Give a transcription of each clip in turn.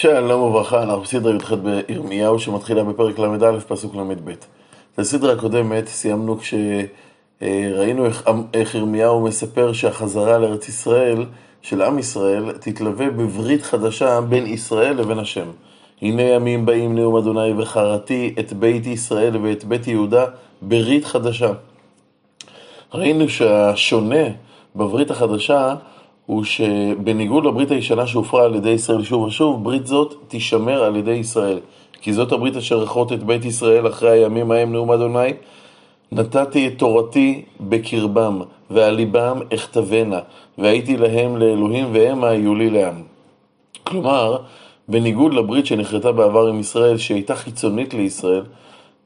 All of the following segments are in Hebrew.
שלום וברכה, אנחנו בסדרה י"ח בירמיהו שמתחילה בפרק ל"א, פסוק ל"ב. בסדרה הקודמת סיימנו כשראינו איך, איך ירמיהו מספר שהחזרה לארץ ישראל של עם ישראל תתלווה בברית חדשה בין ישראל לבין השם. הנה ימים באים נאום אדוני וחרתי את בית ישראל ואת בית יהודה ברית חדשה. ראינו שהשונה בברית החדשה הוא שבניגוד לברית הישנה שהופרה על ידי ישראל שוב ושוב, ברית זאת תישמר על ידי ישראל. כי זאת הברית אשר אכרות את בית ישראל אחרי הימים ההם נאום אדוני. נתתי את תורתי בקרבם, ועל ליבם אכתבנה, והייתי להם לאלוהים והם היו לי לעם. כלומר, בניגוד לברית שנחרטה בעבר עם ישראל, שהייתה חיצונית לישראל,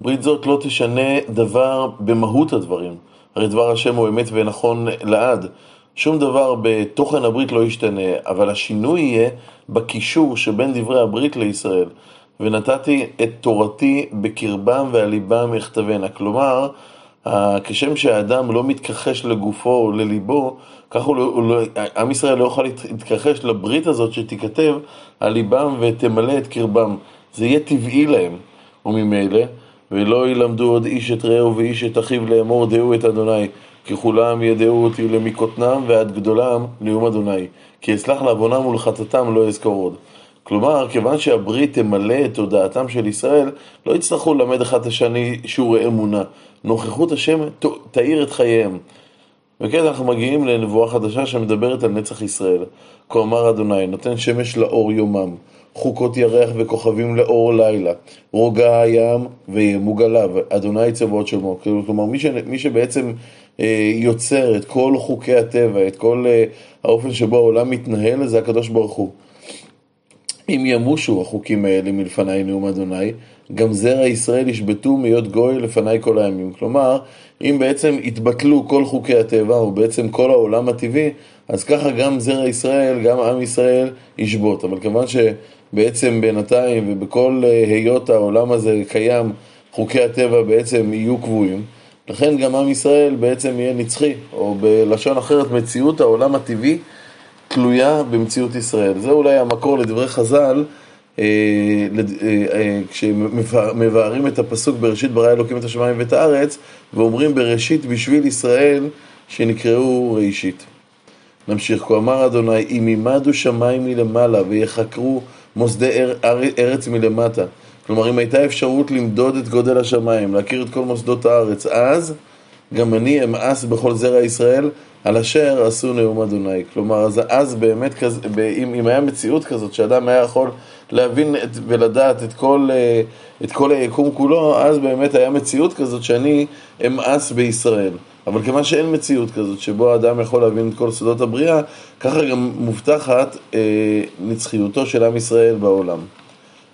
ברית זאת לא תשנה דבר במהות הדברים. הרי דבר השם הוא אמת ונכון לעד. שום דבר בתוכן הברית לא ישתנה, אבל השינוי יהיה בקישור שבין דברי הברית לישראל. ונתתי את תורתי בקרבם ועל ליבם יכתבנה. כלומר, כשם שהאדם לא מתכחש לגופו או לליבו, כך הוא, לא, הוא לא, עם ישראל לא יוכל להתכחש לברית הזאת שתיכתב על ליבם ותמלא את קרבם. זה יהיה טבעי להם, וממילא, ולא ילמדו עוד איש את רעהו ואיש את אחיו לאמור דעו את אדוני. כי כולם ידעו אותי למקוטנם ועד גדולם נאום אדוני. כי אסלח לעוונם ולחטאתם לא אזכור עוד. כלומר, כיוון שהברית תמלא את תודעתם של ישראל, לא יצטרכו ללמד אחד את השני שיעורי אמונה. נוכחות השם תאיר את חייהם. וכן אנחנו מגיעים לנבואה חדשה שמדברת על נצח ישראל. כה אמר אדוני, נותן שמש לאור יומם, חוקות ירח וכוכבים לאור לילה, רוגע הים וימוג עליו, אדוני צבאות שמו. כלומר, מי, ש... מי שבעצם יוצר את כל חוקי הטבע, את כל אה, האופן שבו העולם מתנהל, זה הקדוש ברוך הוא. אם ימושו החוקים האלה מלפניי נאום אדוני, גם זרע ישראל ישבתו מהיות גוי לפניי כל הימים. כלומר, אם בעצם יתבטלו כל חוקי הטבע, או בעצם כל העולם הטבעי, אז ככה גם זרע ישראל, גם עם ישראל ישבות. אבל כיוון שבעצם בינתיים ובכל אה, היות העולם הזה קיים, חוקי הטבע בעצם יהיו קבועים, לכן גם עם ישראל בעצם יהיה נצחי, או בלשון אחרת, מציאות העולם הטבעי תלויה במציאות ישראל. זה אולי המקור לדברי חז"ל, אה, אה, אה, כשמבארים את הפסוק בראשית ברא אלוקים את השמיים ואת הארץ, ואומרים בראשית בשביל ישראל שנקראו ראשית. נמשיך, כה אמר אדוני, אם ימדו שמיים מלמעלה ויחקרו מוסדי ארץ מלמטה. כלומר, אם הייתה אפשרות למדוד את גודל השמיים, להכיר את כל מוסדות הארץ, אז גם אני אמאס בכל זרע ישראל על אשר עשו נאום אדוני. כלומר, אז, אז באמת, כזה, אם, אם היה מציאות כזאת שאדם היה יכול להבין את, ולדעת את כל, אה, את כל היקום כולו, אז באמת היה מציאות כזאת שאני אמאס בישראל. אבל כיוון שאין מציאות כזאת שבו האדם יכול להבין את כל סודות הבריאה, ככה גם מובטחת אה, נצחיותו של עם ישראל בעולם.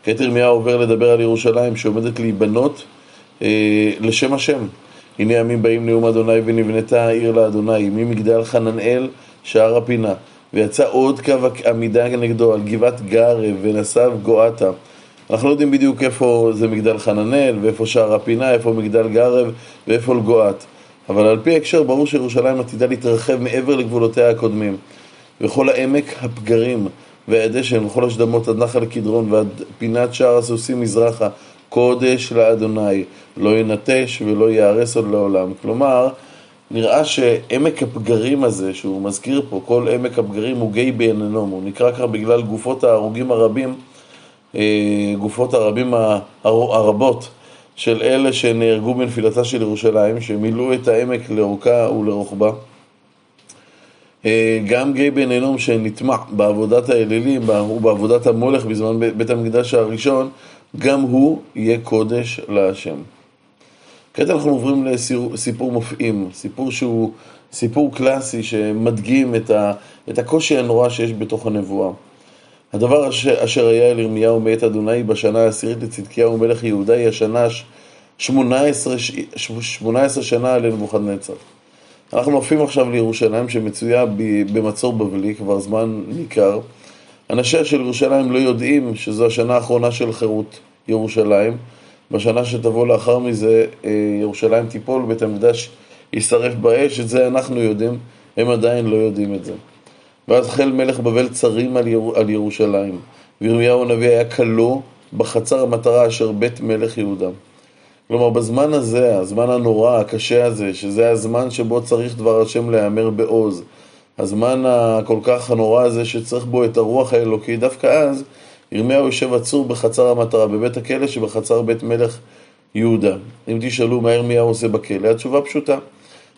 כעת ירמיהו עובר לדבר על ירושלים שעומדת להיבנות אה, לשם השם. הנה ימים באים נאום אדוני ונבנתה העיר לאדוני, ממגדל חננאל שער הפינה. ויצא עוד קו עמידה נגדו על גבעת גרב ונסב גואטה. אנחנו לא יודעים בדיוק איפה זה מגדל חננאל ואיפה שער הפינה, איפה מגדל גרב ואיפה גואט. אבל על פי ההקשר ברור שירושלים עתידה להתרחב מעבר לגבולותיה הקודמים. וכל העמק הפגרים והדשן וכל השדמות עד נחל קדרון ועד פינת שער הסוסים מזרחה קודש לאדוני, לא ינטש ולא ייהרס עוד לעולם. כלומר, נראה שעמק הפגרים הזה, שהוא מזכיר פה, כל עמק הפגרים הוא גיא בעיננום, הוא נקרא ככה בגלל גופות ההרוגים הרבים, אה, גופות הרבים הרבות של אלה שנהרגו בנפילתה של ירושלים, שמילאו את העמק לאורכה ולרוחבה. אה, גם גיא בן אנום שנטמע בעבודת האלילים ובעבודת המולך בזמן בית המקדש הראשון, גם הוא יהיה קודש להשם. כעת אנחנו עוברים לסיפור מופעים, סיפור שהוא סיפור קלאסי שמדגים את, ה, את הקושי הנורא שיש בתוך הנבואה. הדבר אשר, אשר היה אל ירמיהו מאת אדוני בשנה העשירית לצדקיהו מלך יהודה היא השנה 18, 18 שנה לנבוכדנצר. אנחנו נופים עכשיו לירושלים שמצויה במצור בבלי כבר זמן ניכר. אנשיה של ירושלים לא יודעים שזו השנה האחרונה של חירות ירושלים. בשנה שתבוא לאחר מזה אה, ירושלים תיפול, בית המקדש יישרף באש, את זה אנחנו יודעים, הם עדיין לא יודעים את זה. ואז חיל מלך בבל צרים על, יר... על ירושלים, וירמיהו הנביא היה כלוא בחצר המטרה אשר בית מלך יהודה. כלומר, בזמן הזה, הזמן הנורא, הקשה הזה, שזה הזמן שבו צריך דבר השם להיאמר בעוז, הזמן הכל כך הנורא הזה שצריך בו את הרוח האלוקי, דווקא אז ירמיהו יושב עצור בחצר המטרה, בבית הכלא שבחצר בית מלך יהודה. אם תשאלו מה ירמיהו עושה בכלא, התשובה פשוטה.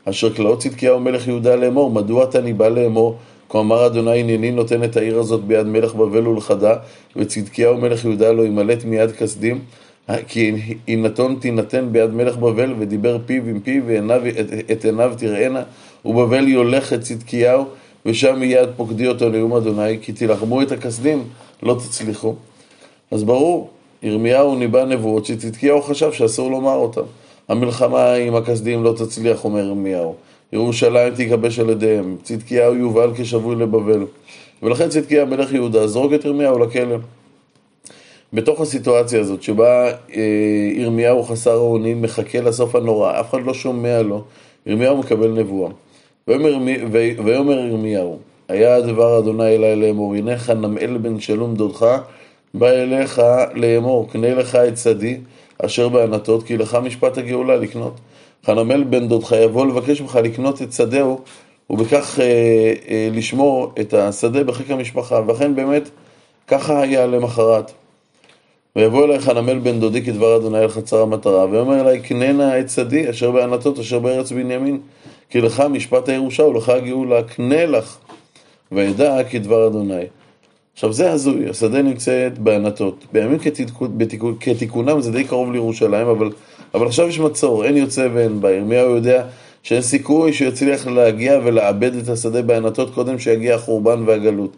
אשר כלאות צדקיהו מלך יהודה לאמור, מדוע אתה ניבא לאמור? כה אמר אדוני הנני נותן את העיר הזאת ביד מלך בבל ולחדה, וצדקיהו מלך יהודה לא ימלט מיד כסדים, כי יינתון תינתן ביד מלך בבל, ודיבר פיו עם פיו, ועיניו, את, עיניו תראינה, ובבל יולך את צדקיהו, ושם מיד פוקדי אותו נאום אדוני, כי תילחמו את הכסדים, לא תצליחו. אז ברור, ירמיהו ניבא נבואות שצדקיהו חשב שאסור לומר אותן. המלחמה עם הכסדים לא תצליח, אומר ירמיהו. ירושלים תיכבש על ידיהם, צדקיהו יובל כשבוי לבבל. ולכן צדקי המלך יהודה זרוק את ירמיהו לכלא. בתוך הסיטואציה הזאת שבה אה, ירמיהו חסר האונים מחכה לסוף הנורא, אף אחד לא שומע לו, ירמיהו מקבל נבואה. ויאמר ירמיהו, היה הדבר אדוני אלי לאמור, הנך נמאל בן שלום דודך, בא אליך לאמור, קנה לך את שדי, אשר בענתות, כי לך משפט הגאולה לקנות. חנמל בן דודך יבוא לבקש ממך לקנות את שדהו, ובכך אה, אה, לשמור את השדה בחיק המשפחה. ואכן באמת, ככה היה למחרת. ויבוא אלי חנמל בן דודי כדבר אדוני אל חצר המטרה, ויאמר אלי קננה את שדי אשר בענתות אשר בארץ בנימין, כי לך משפט הירושה ולך הגאולה, קנה לך, וידע כדבר אדוני. עכשיו זה הזוי, השדה נמצאת בענתות. בימים כתיקונם זה די קרוב לירושלים, אבל, אבל עכשיו יש מצור, אין יוצא ואין בא. ירמיהו יודע שאין סיכוי שיצליח להגיע ולעבד את השדה בענתות קודם שיגיע החורבן והגלות.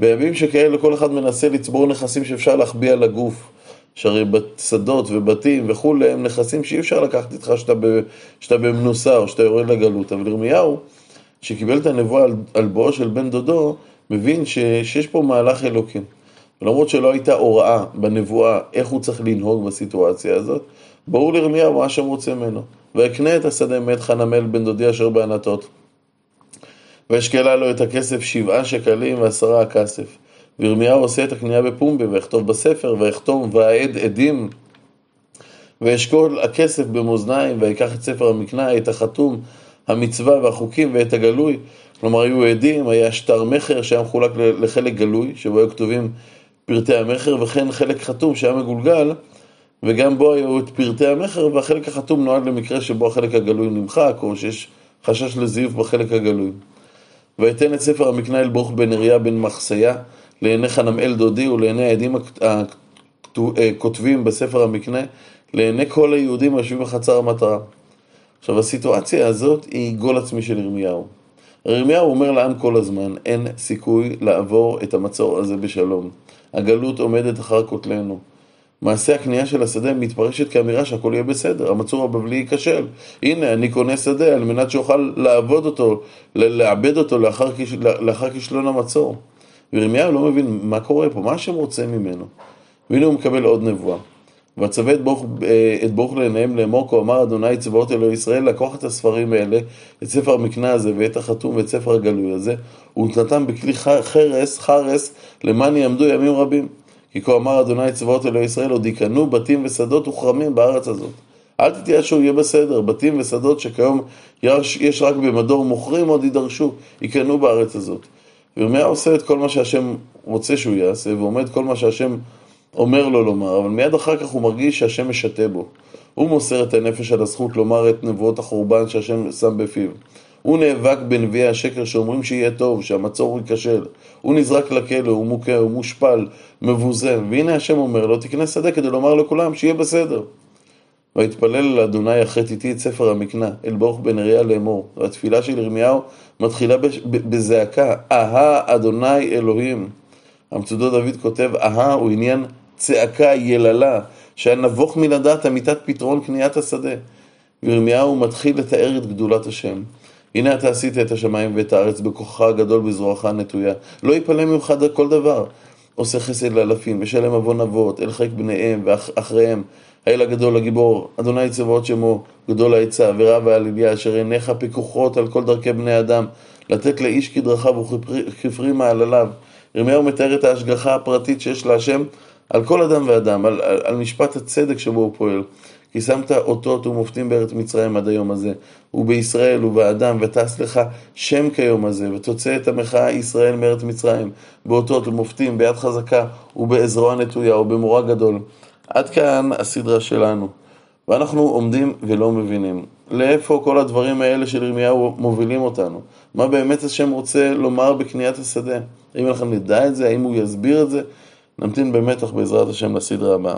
בימים שכאלה כל אחד מנסה לצבור נכסים שאפשר להחביא על הגוף. שהרי שדות ובתים וכולי הם נכסים שאי אפשר לקחת איתך שאתה במנוסה או שאתה יורד לגלות. אבל ירמיהו, שקיבל את הנבואה על, על בואו של בן דודו, מבין ש, שיש פה מהלך אלוקים. למרות שלא הייתה הוראה בנבואה איך הוא צריך לנהוג בסיטואציה הזאת, ברור לירמיהו מה השם רוצה ממנו. ויקנה את השדה מת חנמל בן דודי אשר בענתות. ואשקלה לו את הכסף שבעה שקלים ועשרה הכסף. וירמיהו עושה את הקנייה בפומבי, ויכתוב בספר, ויכתוב והעד עדים, ואשכול הכסף במאזניים, ויקח את ספר המקנה, את החתום, המצווה והחוקים ואת הגלוי. כלומר, היו עדים, היה שטר מכר שהיה מחולק לחלק גלוי, שבו היו כתובים פרטי המכר, וכן חלק חתום שהיה מגולגל, וגם בו היו את פרטי המכר, והחלק החתום נועד למקרה שבו החלק הגלוי נמחק, או שיש חשש לזיוף בחלק הגלוי. ויתן את ספר המקנה אל ברוך בן אריה בן מחסיה, לעיני חנמאל דודי ולעיני העדים הכותבים בספר המקנה, לעיני כל היהודים היושבים בחצר המטרה. עכשיו, הסיטואציה הזאת היא גול עצמי של ירמיהו. ירמיהו אומר לעם כל הזמן, אין סיכוי לעבור את המצור הזה בשלום. הגלות עומדת אחר כותלנו. מעשה הקנייה של השדה מתפרשת כאמירה שהכל יהיה בסדר, המצור הבבלי ייכשל. הנה, אני קונה שדה על מנת שאוכל לעבוד אותו, לעבד אותו לאחר, לאחר כישלון המצור. וירמיהו לא מבין מה קורה פה, מה השם רוצה ממנו. והנה הוא מקבל עוד נבואה. ואצווה את ברוך, אה, את ברוך לעיניהם לאמור, כה אמר אדוני צבאות אלוהי ישראל, לקוח את הספרים האלה, את ספר המקנה הזה ואת החתום ואת ספר הגלוי הזה, ונתנתם בכלי חרס, חרס, למען יעמדו ימים רבים. כי כה אמר אדוני צבאות אלוהי ישראל, עוד יקנו בתים ושדות וכרמים בארץ הזאת. אל תתייאשו, יהיה בסדר, בתים ושדות שכיום יש, יש רק במדור מוכרים, עוד יידרשו, יקנו בארץ הזאת. וירמיה עושה את כל מה שהשם רוצה שהוא יעשה, ועומד כל מה שהשם אומר לו לומר, אבל מיד אחר כך הוא מרגיש שהשם משתה בו. הוא מוסר את הנפש על הזכות לומר את נבואות החורבן שהשם שם בפיו. הוא נאבק בנביאי השקר שאומרים שיהיה טוב, שהמצור ייכשל. הוא נזרק לכלא, הוא מוכה, הוא מושפל, מבוזה. והנה השם אומר לו, תקנה שדה כדי לומר לכולם שיהיה בסדר. ויתפלל אל אדוני החט איתי את ספר המקנה, אל ברוך בן אריה לאמור. והתפילה של ירמיהו מתחילה בזעקה, אהה אדוני אלוהים. המצודו דוד כותב, אהה הוא עניין צעקה, יללה, שהיה נבוך מלדעת אמיתת פתרון קניית השדה. וירמיהו מתחיל לתאר את גדולת השם. הנה אתה עשית את השמיים ואת הארץ בכוחך הגדול בזרועך הנטויה. לא יפלא ממך כל דבר. עושה חסד לאלפים, משלם עוון אבות, אל חיק בניהם ואחריהם. האל הגדול הגיבור, אדוני צבאות שמו, גדול העצה, ורב העליליה, אשר עיניך פיקוחות על כל דרכי בני אדם, לתת לאיש כדרכיו וכפרי מעלליו. ירמיהו מתאר את ההשגחה הפרטית שיש להשם על כל אדם ואדם, על, על, על משפט הצדק שבו הוא פועל. כי שמת אותות ומופתים בארץ מצרים עד היום הזה, ובישראל ובאדם, ותעש לך שם כיום הזה, ותוצא את המחאה ישראל מארץ מצרים, באותות ומופתים, ביד חזקה, ובעזרו הנטויה, ובמורא גדול. עד כאן הסדרה שלנו. ואנחנו עומדים ולא מבינים. לאיפה כל הדברים האלה של ירמיהו מובילים אותנו? מה באמת השם רוצה לומר בקניית השדה? האם אנחנו נדע את זה? האם הוא יסביר את זה? נמתין במתח בעזרת השם לסדרה הבאה.